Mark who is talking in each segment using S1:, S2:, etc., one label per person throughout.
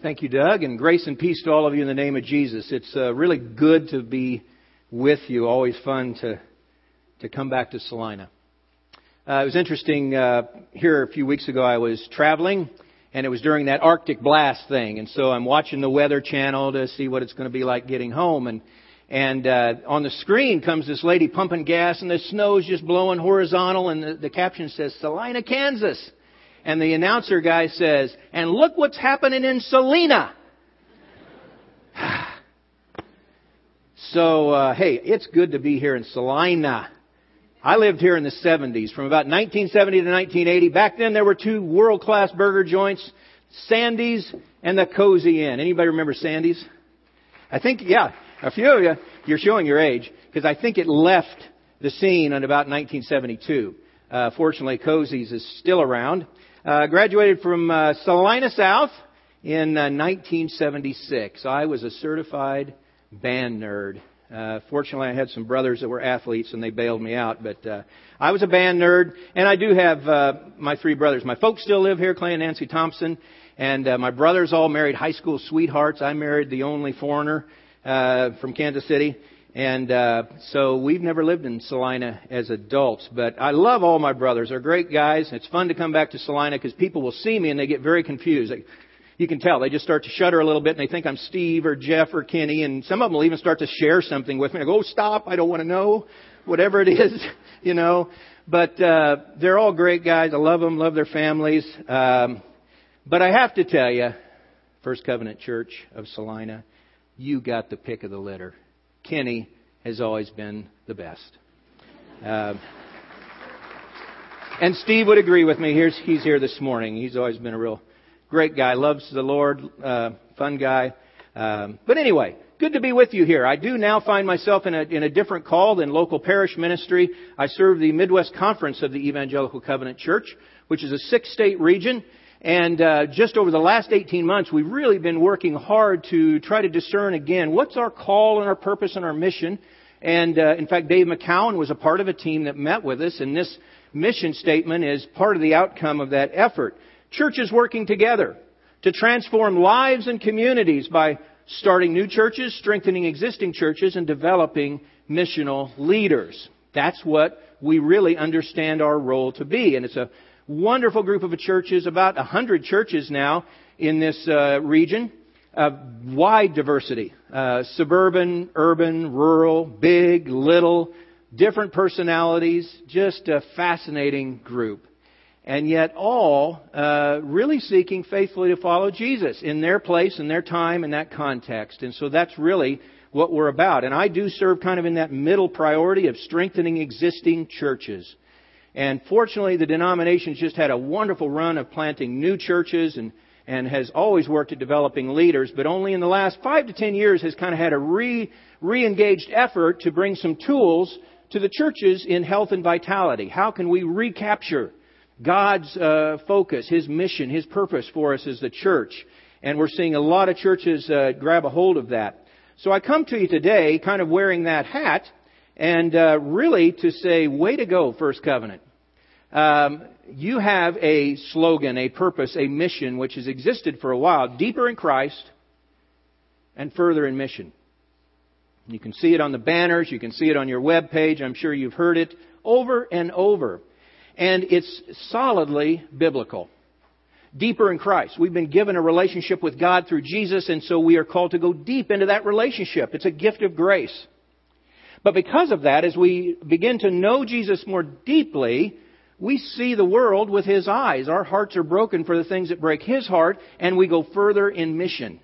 S1: Thank you, Doug, and grace and peace to all of you in the name of Jesus. It's uh, really good to be with you. Always fun to to come back to Salina. Uh, it was interesting. Uh, here a few weeks ago, I was traveling, and it was during that Arctic blast thing, and so I'm watching the Weather Channel to see what it's going to be like getting home, and and uh, on the screen comes this lady pumping gas, and the snow's just blowing horizontal, and the, the caption says Salina, Kansas and the announcer guy says, and look what's happening in Salina. so, uh, hey, it's good to be here in Salina. I lived here in the 70s, from about 1970 to 1980. Back then there were two world-class burger joints, Sandy's and the Cozy Inn. Anybody remember Sandy's? I think, yeah, a few of you, you're showing your age, because I think it left the scene in about 1972. Uh, fortunately, Cozy's is still around. Uh, graduated from uh, Salina South in uh, 1976. I was a certified band nerd. Uh, fortunately, I had some brothers that were athletes and they bailed me out. But uh, I was a band nerd, and I do have uh, my three brothers. My folks still live here, Clay and Nancy Thompson, and uh, my brothers all married high school sweethearts. I married the only foreigner uh, from Kansas City. And uh, so we've never lived in Salina as adults, but I love all my brothers. They're great guys. It's fun to come back to Salina because people will see me and they get very confused. You can tell they just start to shudder a little bit and they think I'm Steve or Jeff or Kenny, and some of them will even start to share something with me. I go, "Oh, stop! I don't want to know, whatever it is, you know." But uh, they're all great guys. I love them, love their families. Um, but I have to tell you, First Covenant Church of Salina, you got the pick of the litter. Kenny has always been the best. Uh, and Steve would agree with me. Here's, he's here this morning. He's always been a real great guy, loves the Lord, uh, fun guy. Um, but anyway, good to be with you here. I do now find myself in a, in a different call than local parish ministry. I serve the Midwest Conference of the Evangelical Covenant Church, which is a six state region. And uh, just over the last 18 months, we've really been working hard to try to discern again what's our call and our purpose and our mission. And uh, in fact, Dave McCowan was a part of a team that met with us, and this mission statement is part of the outcome of that effort. Churches working together to transform lives and communities by starting new churches, strengthening existing churches, and developing missional leaders. That's what we really understand our role to be. And it's a wonderful group of churches, about a hundred churches now in this uh, region. Uh, wide diversity, uh, suburban, urban, rural, big, little, different personalities, just a fascinating group. And yet all uh, really seeking faithfully to follow Jesus in their place, in their time, in that context. And so that's really what we're about. And I do serve kind of in that middle priority of strengthening existing churches. And fortunately, the denomination's just had a wonderful run of planting new churches and, and has always worked at developing leaders, but only in the last five to ten years has kind of had a re, re-engaged effort to bring some tools to the churches in health and vitality. How can we recapture God's uh, focus, His mission, His purpose for us as the church? And we're seeing a lot of churches uh, grab a hold of that. So I come to you today kind of wearing that hat and uh, really to say, way to go, First Covenant. Um, you have a slogan, a purpose, a mission which has existed for a while deeper in Christ and further in mission. You can see it on the banners, you can see it on your web page. I'm sure you've heard it over and over. And it's solidly biblical. Deeper in Christ. We've been given a relationship with God through Jesus, and so we are called to go deep into that relationship. It's a gift of grace. But because of that, as we begin to know Jesus more deeply, we see the world with His eyes. Our hearts are broken for the things that break His heart, and we go further in mission.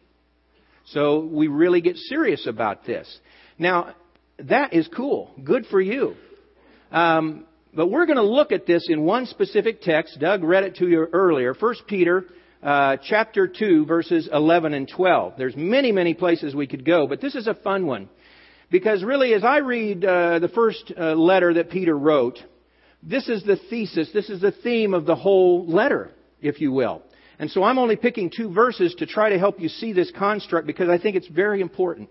S1: So we really get serious about this. Now, that is cool. Good for you. Um, but we're going to look at this in one specific text. Doug read it to you earlier. 1 Peter uh, chapter 2, verses 11 and 12. There's many, many places we could go, but this is a fun one. Because really, as I read uh, the first uh, letter that Peter wrote, this is the thesis, this is the theme of the whole letter, if you will. And so I'm only picking two verses to try to help you see this construct because I think it's very important.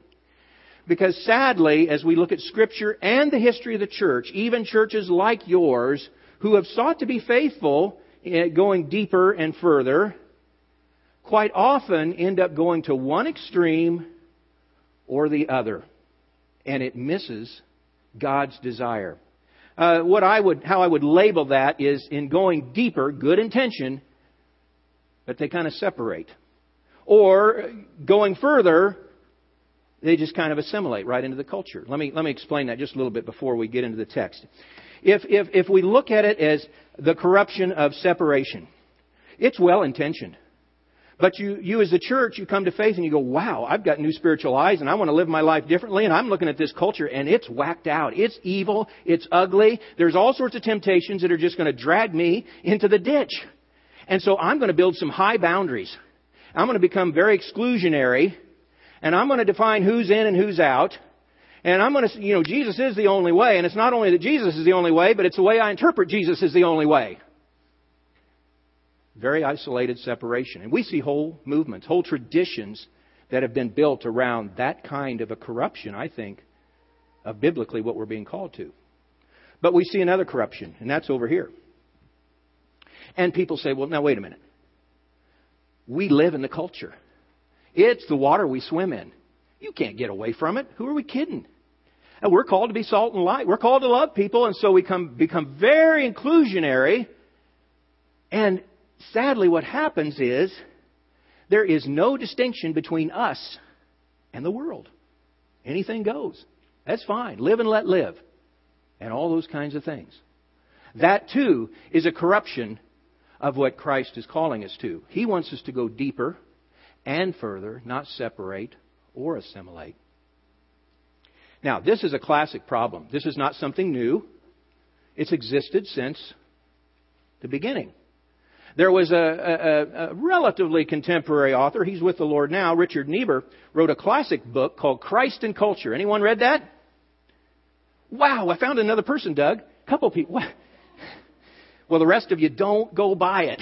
S1: Because sadly, as we look at Scripture and the history of the church, even churches like yours who have sought to be faithful, going deeper and further, quite often end up going to one extreme or the other, and it misses God's desire. Uh, what I would, how I would label that is in going deeper, good intention, but they kind of separate. Or going further, they just kind of assimilate right into the culture. Let me, let me explain that just a little bit before we get into the text. If, if, if we look at it as the corruption of separation, it's well intentioned. But you, you as the church, you come to faith and you go, wow, I've got new spiritual eyes and I want to live my life differently and I'm looking at this culture and it's whacked out. It's evil. It's ugly. There's all sorts of temptations that are just going to drag me into the ditch. And so I'm going to build some high boundaries. I'm going to become very exclusionary and I'm going to define who's in and who's out. And I'm going to, you know, Jesus is the only way. And it's not only that Jesus is the only way, but it's the way I interpret Jesus is the only way. Very isolated separation. And we see whole movements, whole traditions that have been built around that kind of a corruption, I think, of biblically what we're being called to. But we see another corruption, and that's over here. And people say, well, now wait a minute. We live in the culture. It's the water we swim in. You can't get away from it. Who are we kidding? And we're called to be salt and light. We're called to love people, and so we come, become very inclusionary. And sadly, what happens is there is no distinction between us and the world. Anything goes. That's fine. Live and let live. And all those kinds of things. That too is a corruption of what Christ is calling us to. He wants us to go deeper and further, not separate or assimilate. Now, this is a classic problem. This is not something new. It's existed since the beginning. There was a, a, a, relatively contemporary author, he's with the Lord now, Richard Niebuhr, wrote a classic book called Christ and Culture. Anyone read that? Wow, I found another person, Doug. A couple people. Well, the rest of you don't go buy it.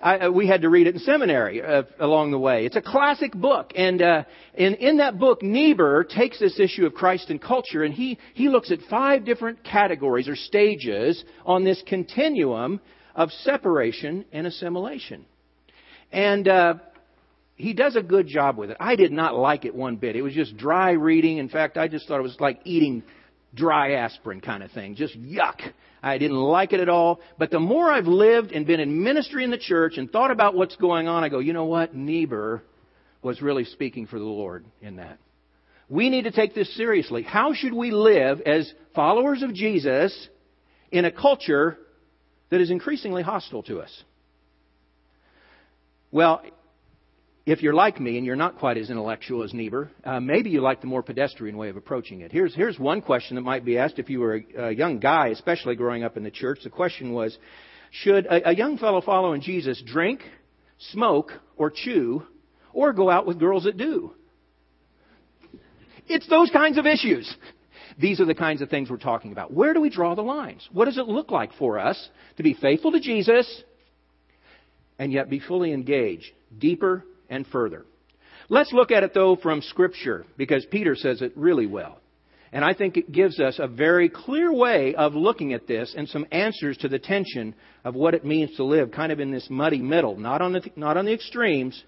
S1: I, uh, we had to read it in seminary uh, along the way. It's a classic book, and uh, in, in that book, Niebuhr takes this issue of Christ and culture, and he he looks at five different categories or stages on this continuum of separation and assimilation, and. Uh, he does a good job with it. I did not like it one bit. It was just dry reading. In fact, I just thought it was like eating dry aspirin kind of thing. Just yuck. I didn't like it at all. But the more I've lived and been in ministry in the church and thought about what's going on, I go, you know what? Niebuhr was really speaking for the Lord in that. We need to take this seriously. How should we live as followers of Jesus in a culture that is increasingly hostile to us? Well, if you're like me and you're not quite as intellectual as Niebuhr, uh, maybe you like the more pedestrian way of approaching it. Here's, here's one question that might be asked if you were a, a young guy, especially growing up in the church. The question was, should a, a young fellow following Jesus drink, smoke, or chew, or go out with girls that do? It's those kinds of issues. These are the kinds of things we're talking about. Where do we draw the lines? What does it look like for us to be faithful to Jesus and yet be fully engaged, deeper and further. Let's look at it though from Scripture because Peter says it really well. And I think it gives us a very clear way of looking at this and some answers to the tension of what it means to live kind of in this muddy middle, not on the, not on the extremes,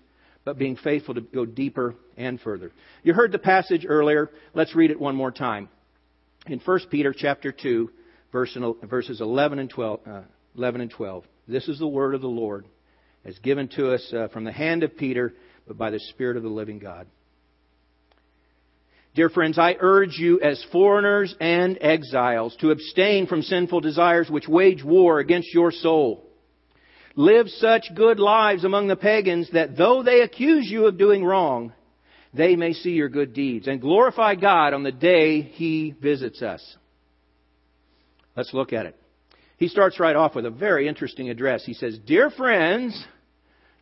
S1: but being faithful to go deeper and further. You heard the passage earlier. Let's read it one more time. In 1 Peter chapter 2, verses 11 and 12, uh, 11 and 12. This is the word of the Lord as given to us uh, from the hand of Peter, but by the Spirit of the living God. Dear friends, I urge you as foreigners and exiles to abstain from sinful desires which wage war against your soul. Live such good lives among the pagans that though they accuse you of doing wrong, they may see your good deeds and glorify God on the day He visits us. Let's look at it. He starts right off with a very interesting address. He says, Dear friends,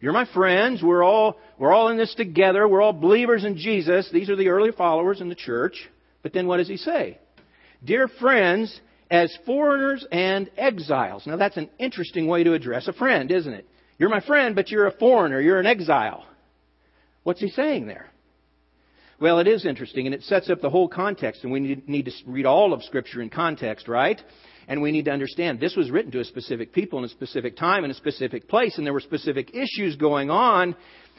S1: you're my friends. We're all, we're all in this together. We're all believers in Jesus. These are the early followers in the church. But then what does he say? Dear friends, as foreigners and exiles. Now that's an interesting way to address a friend, isn't it? You're my friend, but you're a foreigner. You're an exile. What's he saying there? Well, it is interesting, and it sets up the whole context, and we need to read all of Scripture in context, right? And we need to understand this was written to a specific people in a specific time in a specific place, and there were specific issues going on,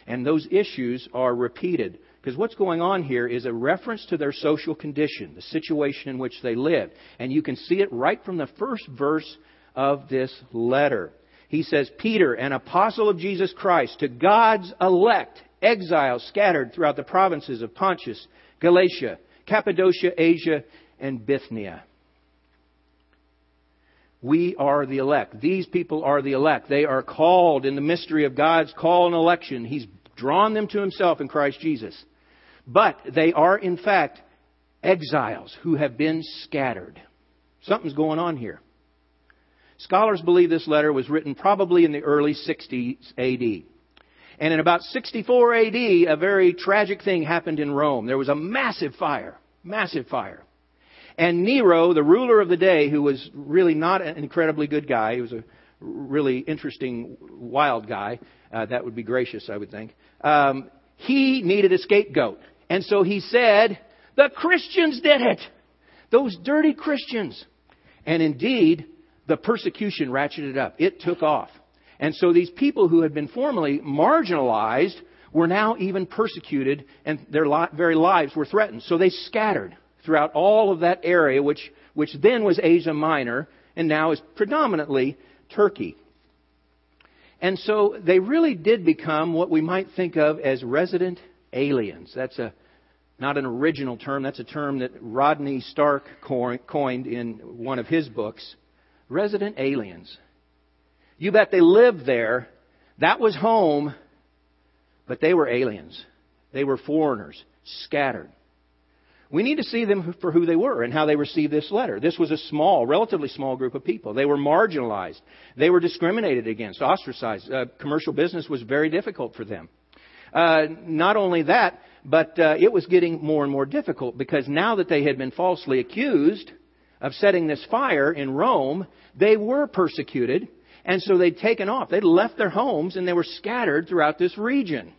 S1: and those issues are repeated. Because what's going on here is a reference to their social condition, the situation in which they lived. And you can see it right from the first verse of this letter. He says, Peter, an apostle of Jesus Christ, to God's elect exiles scattered throughout the provinces of Pontus, Galatia, Cappadocia, Asia, and Bithynia. We are the elect. These people are the elect. They are called in the mystery of God's call and election. He's drawn them to Himself in Christ Jesus. But they are, in fact, exiles who have been scattered. Something's going on here. Scholars believe this letter was written probably in the early 60s AD. And in about 64 AD, a very tragic thing happened in Rome. There was a massive fire. Massive fire. And Nero, the ruler of the day, who was really not an incredibly good guy, he was a really interesting, wild guy. Uh, that would be gracious, I would think. Um, he needed a scapegoat. And so he said, The Christians did it! Those dirty Christians! And indeed, the persecution ratcheted up. It took off. And so these people who had been formerly marginalized were now even persecuted and their very lives were threatened. So they scattered throughout all of that area, which, which then was Asia Minor and now is predominantly Turkey. And so they really did become what we might think of as resident aliens. That's a, not an original term, that's a term that Rodney Stark coined in one of his books. Resident aliens. You bet they lived there. That was home, but they were aliens. They were foreigners, scattered. We need to see them for who they were and how they received this letter. This was a small, relatively small group of people. They were marginalized. They were discriminated against, ostracized. Uh, commercial business was very difficult for them. Uh, not only that, but uh, it was getting more and more difficult because now that they had been falsely accused of setting this fire in Rome, they were persecuted and so they'd taken off. They'd left their homes and they were scattered throughout this region.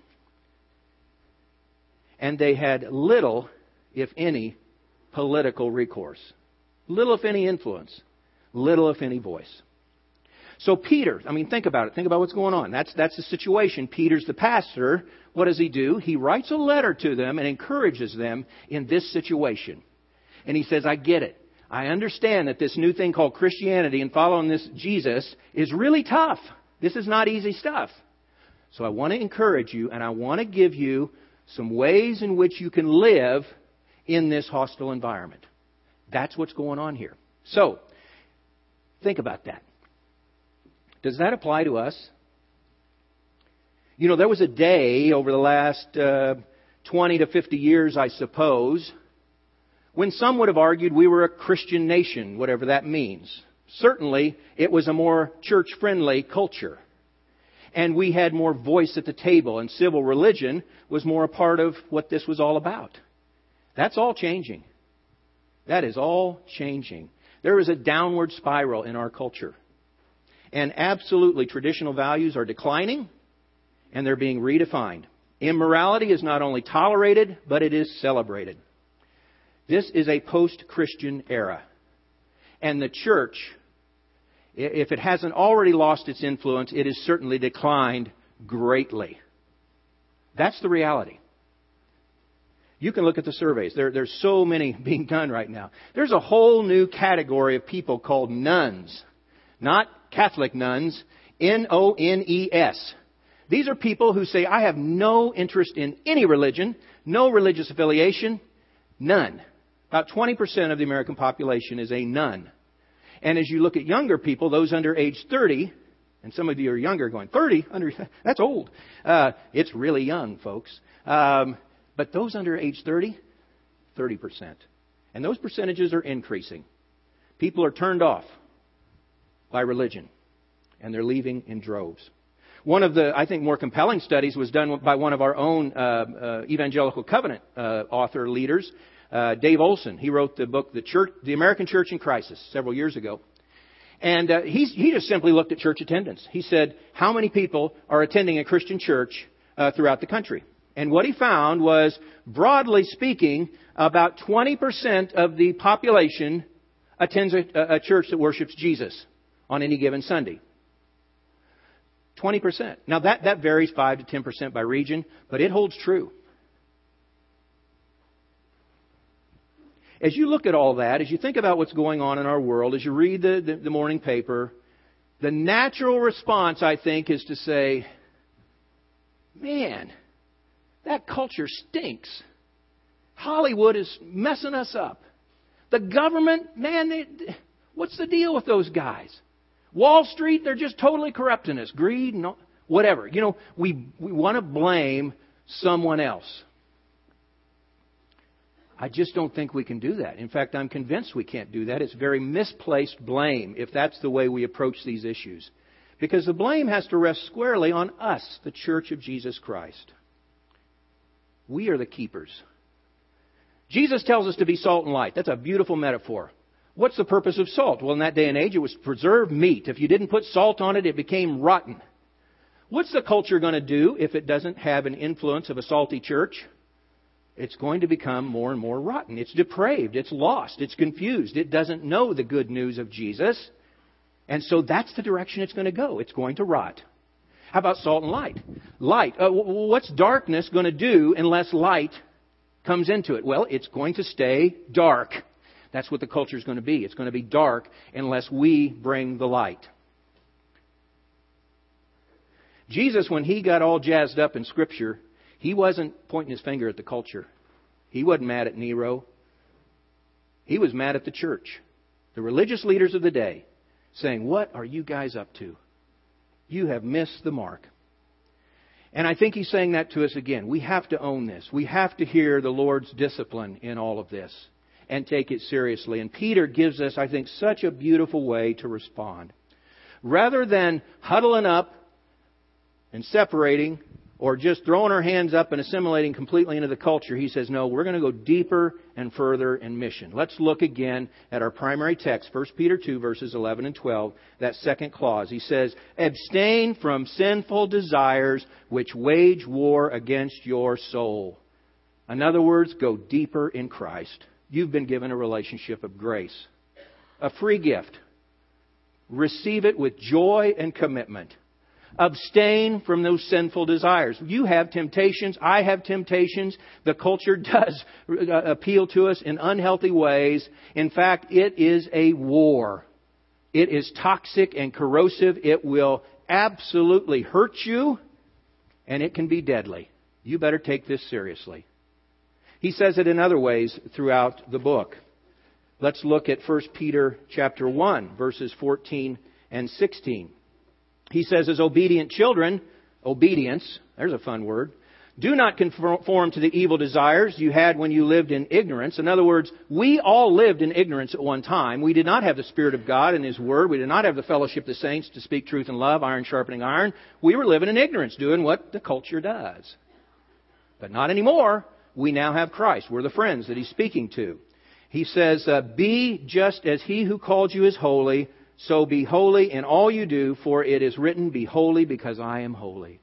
S1: And they had little, if any, political recourse. Little, if any, influence. Little, if any, voice. So Peter, I mean, think about it. Think about what's going on. That's, that's the situation. Peter's the pastor. What does he do? He writes a letter to them and encourages them in this situation. And he says, I get it. I understand that this new thing called Christianity and following this Jesus is really tough. This is not easy stuff. So I want to encourage you and I want to give you some ways in which you can live in this hostile environment. That's what's going on here. So, think about that. Does that apply to us? You know, there was a day over the last uh, 20 to 50 years, I suppose, when some would have argued we were a Christian nation, whatever that means. Certainly, it was a more church friendly culture. And we had more voice at the table, and civil religion was more a part of what this was all about. That's all changing. That is all changing. There is a downward spiral in our culture. And absolutely, traditional values are declining, and they're being redefined. Immorality is not only tolerated, but it is celebrated. This is a post Christian era. And the church, if it hasn't already lost its influence, it has certainly declined greatly. That's the reality. You can look at the surveys. There, there's so many being done right now. There's a whole new category of people called nones, Not Catholic nuns. N-O-N-E-S. These are people who say, I have no interest in any religion, no religious affiliation, none. About 20% of the American population is a none. And as you look at younger people, those under age 30, and some of you are younger going, 30? Under, that's old. Uh, it's really young, folks. Um, but those under age 30, 30%. And those percentages are increasing. People are turned off by religion, and they're leaving in droves. One of the, I think, more compelling studies was done by one of our own uh, uh, evangelical covenant uh, author leaders uh, Dave Olson. He wrote the book, The Church, The American Church in Crisis, several years ago. And uh, he just simply looked at church attendance. He said, how many people are attending a Christian church uh, throughout the country? And what he found was, broadly speaking, about 20% of the population attends a, a church that worships Jesus on any given Sunday. 20%. Now that, that varies 5 to 10% by region, but it holds true. As you look at all that, as you think about what's going on in our world, as you read the, the, the morning paper, the natural response, I think, is to say, man, that culture stinks. Hollywood is messing us up. The government, man, they, what's the deal with those guys? Wall Street, they're just totally corrupting us. Greed and all, whatever. You know, we, we want to blame someone else. I just don't think we can do that. In fact, I'm convinced we can't do that. It's very misplaced blame if that's the way we approach these issues. Because the blame has to rest squarely on us, the Church of Jesus Christ. We are the keepers. Jesus tells us to be salt and light. That's a beautiful metaphor. What's the purpose of salt? Well, in that day and age, it was to preserve meat. If you didn't put salt on it, it became rotten. What's the culture going to do if it doesn't have an influence of a salty church? It's going to become more and more rotten. It's depraved. It's lost. It's confused. It doesn't know the good news of Jesus. And so that's the direction it's going to go. It's going to rot. How about salt and light? Light. Uh, what's darkness going to do unless light comes into it? Well, it's going to stay dark. That's what the culture is going to be. It's going to be dark unless we bring the light. Jesus, when he got all jazzed up in Scripture, he wasn't pointing his finger at the culture. He wasn't mad at Nero. He was mad at the church, the religious leaders of the day, saying, What are you guys up to? You have missed the mark. And I think he's saying that to us again. We have to own this. We have to hear the Lord's discipline in all of this and take it seriously. And Peter gives us, I think, such a beautiful way to respond. Rather than huddling up and separating or just throwing our hands up and assimilating completely into the culture, he says, no, we're going to go deeper and further in mission. Let's look again at our primary text, 1 Peter 2, verses 11 and 12, that second clause. He says, abstain from sinful desires which wage war against your soul. In other words, go deeper in Christ. You've been given a relationship of grace, a free gift. Receive it with joy and commitment. Abstain from those sinful desires. You have temptations. I have temptations. The culture does uh, appeal to us in unhealthy ways. In fact, it is a war. It is toxic and corrosive. It will absolutely hurt you, and it can be deadly. You better take this seriously. He says it in other ways throughout the book. Let's look at 1 Peter chapter 1 verses 14 and 16. He says as obedient children, obedience, there's a fun word, do not conform to the evil desires you had when you lived in ignorance. In other words, we all lived in ignorance at one time. We did not have the Spirit of God and His Word. We did not have the fellowship of the saints to speak truth and love, iron sharpening iron. We were living in ignorance, doing what the culture does. But not anymore we now have Christ. We're the friends that he's speaking to. He says, uh, Be just as he who called you is holy, so be holy in all you do, for it is written, Be holy because I am holy.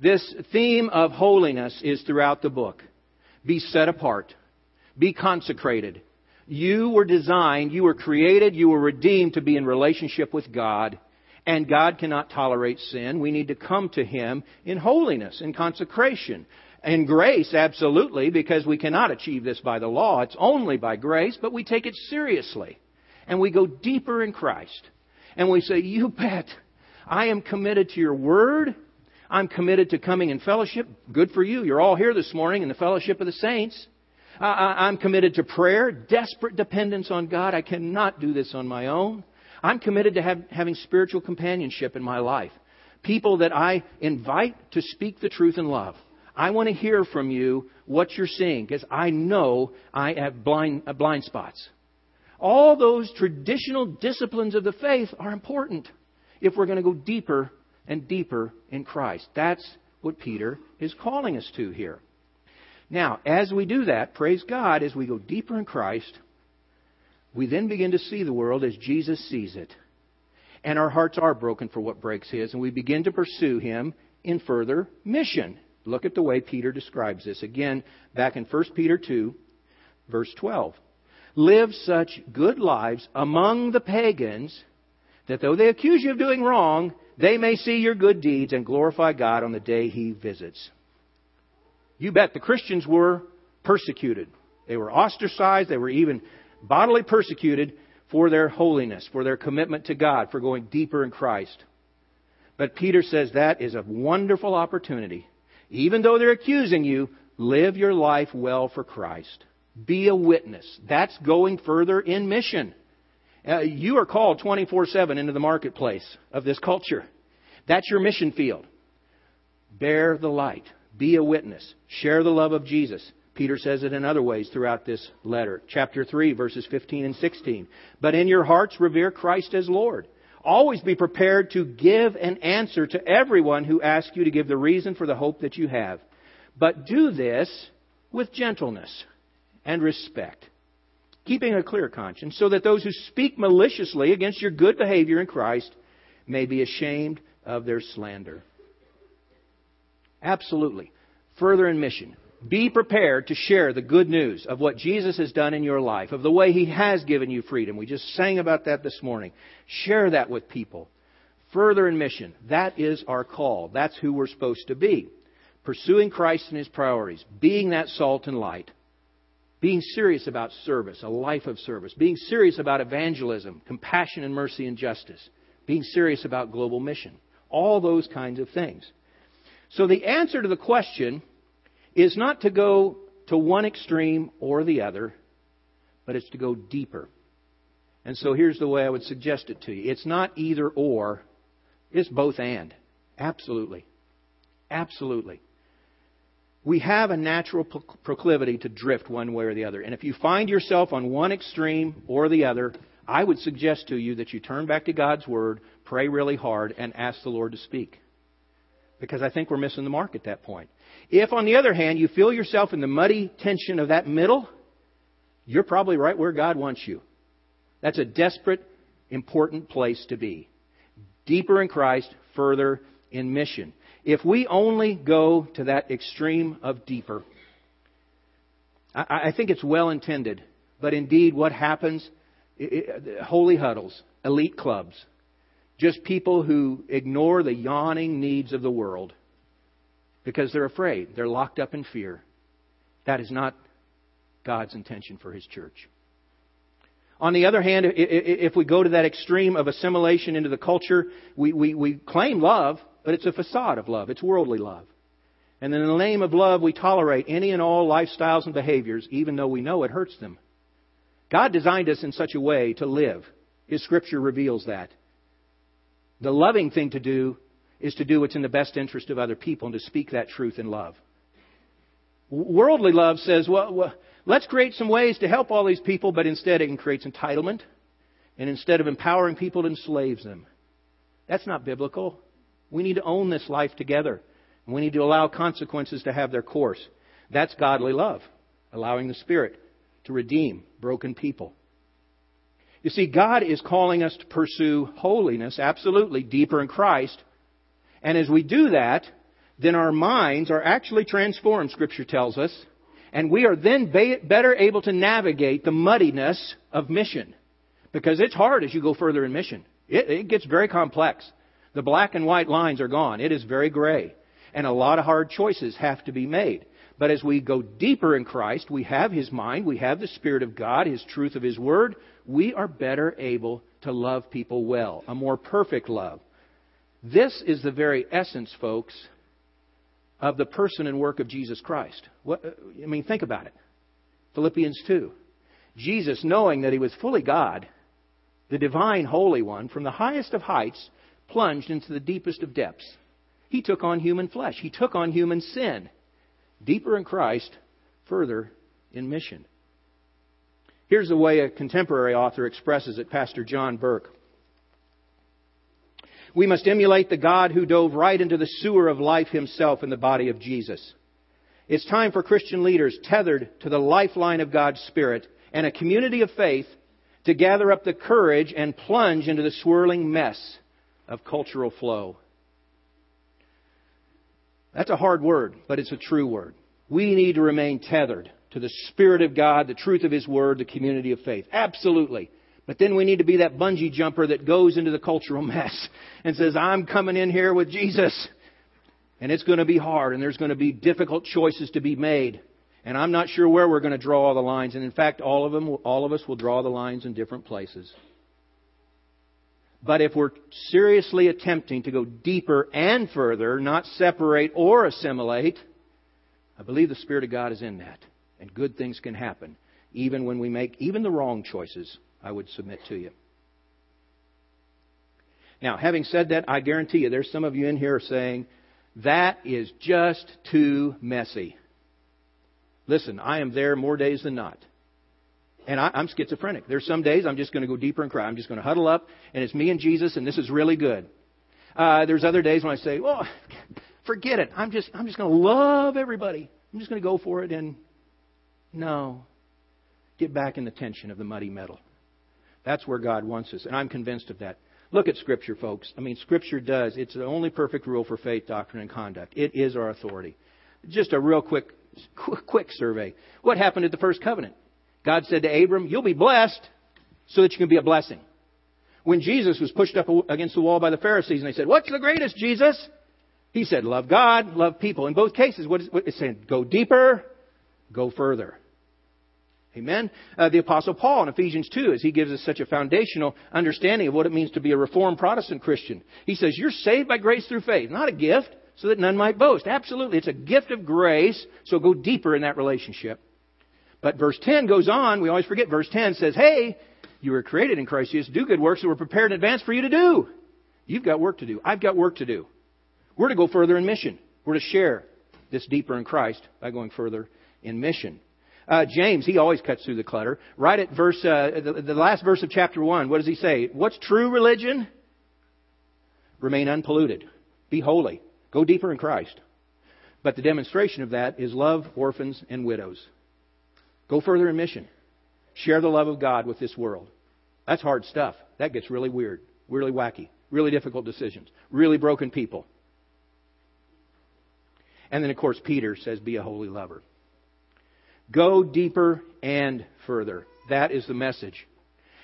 S1: This theme of holiness is throughout the book. Be set apart. Be consecrated. You were designed, you were created, you were redeemed to be in relationship with God. And God cannot tolerate sin. We need to come to Him in holiness, in consecration. In grace, absolutely, because we cannot achieve this by the law. It's only by grace, but we take it seriously. And we go deeper in Christ. And we say, You bet. I am committed to your word. I'm committed to coming in fellowship. Good for you. You're all here this morning in the fellowship of the saints. I'm committed to prayer, desperate dependence on God. I cannot do this on my own. I'm committed to have, having spiritual companionship in my life. People that I invite to speak the truth in love. I want to hear from you what you're seeing because I know I have blind, uh, blind spots. All those traditional disciplines of the faith are important if we're going to go deeper and deeper in Christ. That's what Peter is calling us to here. Now, as we do that, praise God, as we go deeper in Christ, we then begin to see the world as Jesus sees it. And our hearts are broken for what breaks His, and we begin to pursue Him in further mission Look at the way Peter describes this. Again, back in 1 Peter 2, verse 12. Live such good lives among the pagans that though they accuse you of doing wrong, they may see your good deeds and glorify God on the day He visits. You bet the Christians were persecuted. They were ostracized. They were even bodily persecuted for their holiness, for their commitment to God, for going deeper in Christ. But Peter says that is a wonderful opportunity. Even though they're accusing you, live your life well for Christ. Be a witness. That's going further in mission. Uh, you are called 24 7 into the marketplace of this culture. That's your mission field. Bear the light. Be a witness. Share the love of Jesus. Peter says it in other ways throughout this letter. Chapter 3, verses 15 and 16. But in your hearts, revere Christ as Lord. Always be prepared to give an answer to everyone who asks you to give the reason for the hope that you have. But do this with gentleness and respect, keeping a clear conscience, so that those who speak maliciously against your good behavior in Christ may be ashamed of their slander. Absolutely. Further in mission. Be prepared to share the good news of what Jesus has done in your life, of the way He has given you freedom. We just sang about that this morning. Share that with people. Further in mission. That is our call. That's who we're supposed to be. Pursuing Christ and His priorities. Being that salt and light. Being serious about service, a life of service. Being serious about evangelism, compassion and mercy and justice. Being serious about global mission. All those kinds of things. So the answer to the question is not to go to one extreme or the other, but it's to go deeper. And so here's the way I would suggest it to you it's not either or, it's both and. Absolutely. Absolutely. We have a natural proclivity to drift one way or the other. And if you find yourself on one extreme or the other, I would suggest to you that you turn back to God's Word, pray really hard, and ask the Lord to speak. Because I think we're missing the mark at that point. If, on the other hand, you feel yourself in the muddy tension of that middle, you're probably right where God wants you. That's a desperate, important place to be. Deeper in Christ, further in mission. If we only go to that extreme of deeper, I, I think it's well intended, but indeed, what happens? It, it, holy huddles, elite clubs, just people who ignore the yawning needs of the world because they're afraid. They're locked up in fear. That is not God's intention for His church. On the other hand, if we go to that extreme of assimilation into the culture, we, we, we claim love, but it's a facade of love. It's worldly love. And in the name of love, we tolerate any and all lifestyles and behaviors, even though we know it hurts them. God designed us in such a way to live. His scripture reveals that. The loving thing to do is to do what's in the best interest of other people and to speak that truth in love. Worldly love says, well, well, let's create some ways to help all these people, but instead it creates entitlement. And instead of empowering people, it enslaves them. That's not biblical. We need to own this life together. And we need to allow consequences to have their course. That's godly love, allowing the Spirit to redeem broken people. You see, God is calling us to pursue holiness, absolutely, deeper in Christ, and as we do that, then our minds are actually transformed, Scripture tells us, and we are then better able to navigate the muddiness of mission. Because it's hard as you go further in mission. It, it gets very complex. The black and white lines are gone. It is very gray. And a lot of hard choices have to be made. But as we go deeper in Christ, we have His mind, we have the Spirit of God, His truth of His Word, we are better able to love people well, a more perfect love. This is the very essence, folks, of the person and work of Jesus Christ. What, I mean, think about it. Philippians 2. Jesus, knowing that he was fully God, the divine Holy One, from the highest of heights, plunged into the deepest of depths. He took on human flesh. He took on human sin. Deeper in Christ, further in mission. Here's the way a contemporary author expresses it, Pastor John Burke. We must emulate the God who dove right into the sewer of life himself in the body of Jesus. It's time for Christian leaders tethered to the lifeline of God's Spirit and a community of faith to gather up the courage and plunge into the swirling mess of cultural flow. That's a hard word, but it's a true word. We need to remain tethered to the Spirit of God, the truth of His Word, the community of faith. Absolutely. But then we need to be that bungee jumper that goes into the cultural mess and says, I'm coming in here with Jesus. And it's going to be hard and there's going to be difficult choices to be made. And I'm not sure where we're going to draw all the lines. And in fact, all of them, all of us will draw the lines in different places. But if we're seriously attempting to go deeper and further, not separate or assimilate, I believe the Spirit of God is in that. And good things can happen, even when we make even the wrong choices, I would submit to you. Now, having said that, I guarantee you there's some of you in here saying, that is just too messy. Listen, I am there more days than not. And I, am schizophrenic. There's some days I'm just going to go deeper and cry. I'm just going to huddle up, and it's me and Jesus, and this is really good. Uh, there's other days when I say, "Well, forget it. I'm just I'm just going to love everybody. I'm just going to go for it." And no, get back in the tension of the muddy metal. That's where God wants us, and I'm convinced of that. Look at Scripture, folks. I mean, Scripture does. It's the only perfect rule for faith, doctrine, and conduct. It is our authority. Just a real quick quick survey. What happened at the first covenant? God said to Abram, You'll be blessed so that you can be a blessing. When Jesus was pushed up against the wall by the Pharisees and they said, What's the greatest, Jesus? He said, Love God, love people. In both cases, what it's saying? Go deeper, go further. Amen. Uh, the Apostle Paul in Ephesians 2, as he gives us such a foundational understanding of what it means to be a Reformed Protestant Christian, he says, You're saved by grace through faith, not a gift so that none might boast. Absolutely. It's a gift of grace, so go deeper in that relationship. But verse 10 goes on. We always forget. Verse 10 says, Hey, you were created in Christ Jesus. Do good works that were prepared in advance for you to do. You've got work to do. I've got work to do. We're to go further in mission. We're to share this deeper in Christ by going further in mission. Uh, James, he always cuts through the clutter. Right at verse, uh, the, the last verse of chapter 1, what does he say? What's true religion? Remain unpolluted. Be holy. Go deeper in Christ. But the demonstration of that is love orphans and widows. Go further in mission. Share the love of God with this world. That's hard stuff. That gets really weird, really wacky, really difficult decisions, really broken people. And then, of course, Peter says, be a holy lover. Go deeper and further. That is the message.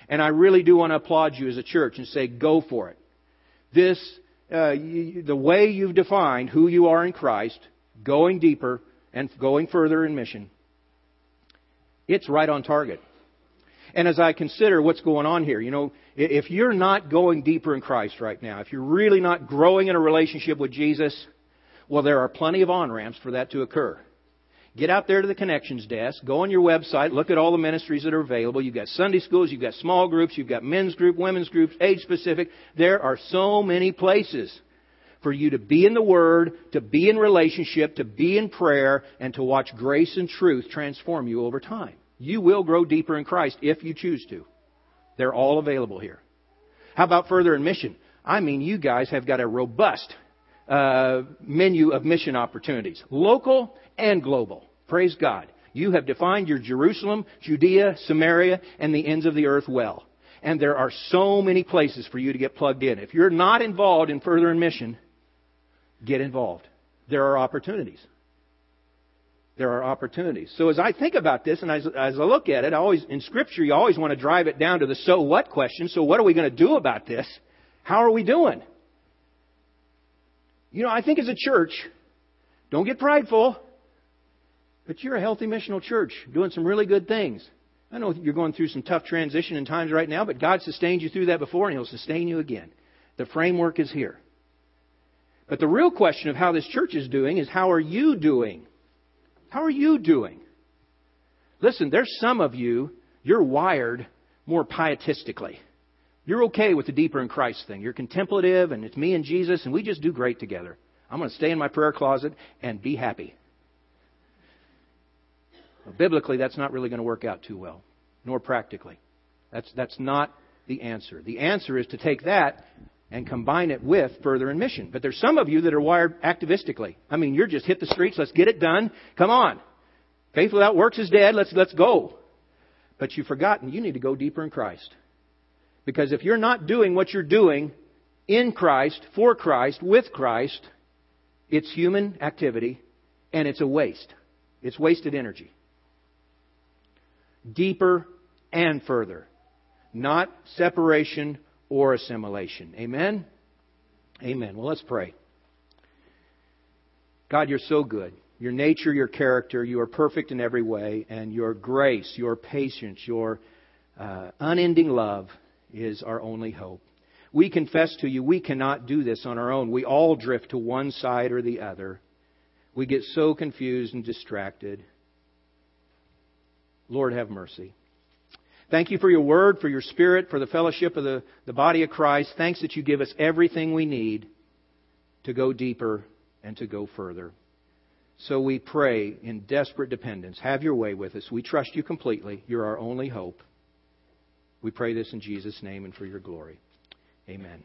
S1: And I really do want to applaud you as a church and say, go for it. This uh, you, the way you've defined who you are in Christ, going deeper and going further in mission, it's right on target. And as I consider what's going on here, you know, if you're not going deeper in Christ right now, if you're really not growing in a relationship with Jesus, well, there are plenty of on ramps for that to occur. Get out there to the connections desk, go on your website, look at all the ministries that are available. You've got Sunday schools, you've got small groups, you've got men's group, women's groups, age specific. There are so many places for you to be in the Word, to be in relationship, to be in prayer, and to watch grace and truth transform you over time. You will grow deeper in Christ if you choose to. They're all available here. How about further in mission? I mean, you guys have got a robust uh, menu of mission opportunities, local and global. Praise God. You have defined your Jerusalem, Judea, Samaria, and the ends of the earth well. And there are so many places for you to get plugged in. If you're not involved in further mission, get involved. There are opportunities. There are opportunities. So as I think about this and as, as I look at it, I always, in Scripture, you always want to drive it down to the so what question. So what are we going to do about this? How are we doing? You know, I think as a church, don't get prideful, but you're a healthy missional church doing some really good things. I know you're going through some tough transition in times right now, but God sustained you through that before and He'll sustain you again. The framework is here. But the real question of how this church is doing is how are you doing? How are you doing? Listen, there's some of you, you're wired more pietistically. You're okay with the deeper in Christ thing. You're contemplative, and it's me and Jesus, and we just do great together. I'm going to stay in my prayer closet and be happy. Well, biblically, that's not really going to work out too well, nor practically. That's, that's not the answer. The answer is to take that and combine it with further in mission. But there's some of you that are wired activistically. I mean, you're just hit the streets, let's get it done. Come on. Faith without works is dead, let's, let's go. But you've forgotten you need to go deeper in Christ. Because if you're not doing what you're doing in Christ, for Christ, with Christ, It's human activity, and it's a waste. It's wasted energy. Deeper and further. Not separation or assimilation. Amen? Amen. Well, let's pray. God, you're so good. Your nature, your character, you are perfect in every way, and your grace, your patience, your uh, unending love is our only hope. We confess to you we cannot do this on our own. We all drift to one side or the other. We get so confused and distracted. Lord, have mercy. Thank you for your word, for your spirit, for the fellowship of the, the body of Christ. Thanks that you give us everything we need to go deeper and to go further. So we pray in desperate dependence. Have your way with us. We trust you completely. You're our only hope. We pray this in Jesus' name and for your glory. Amen.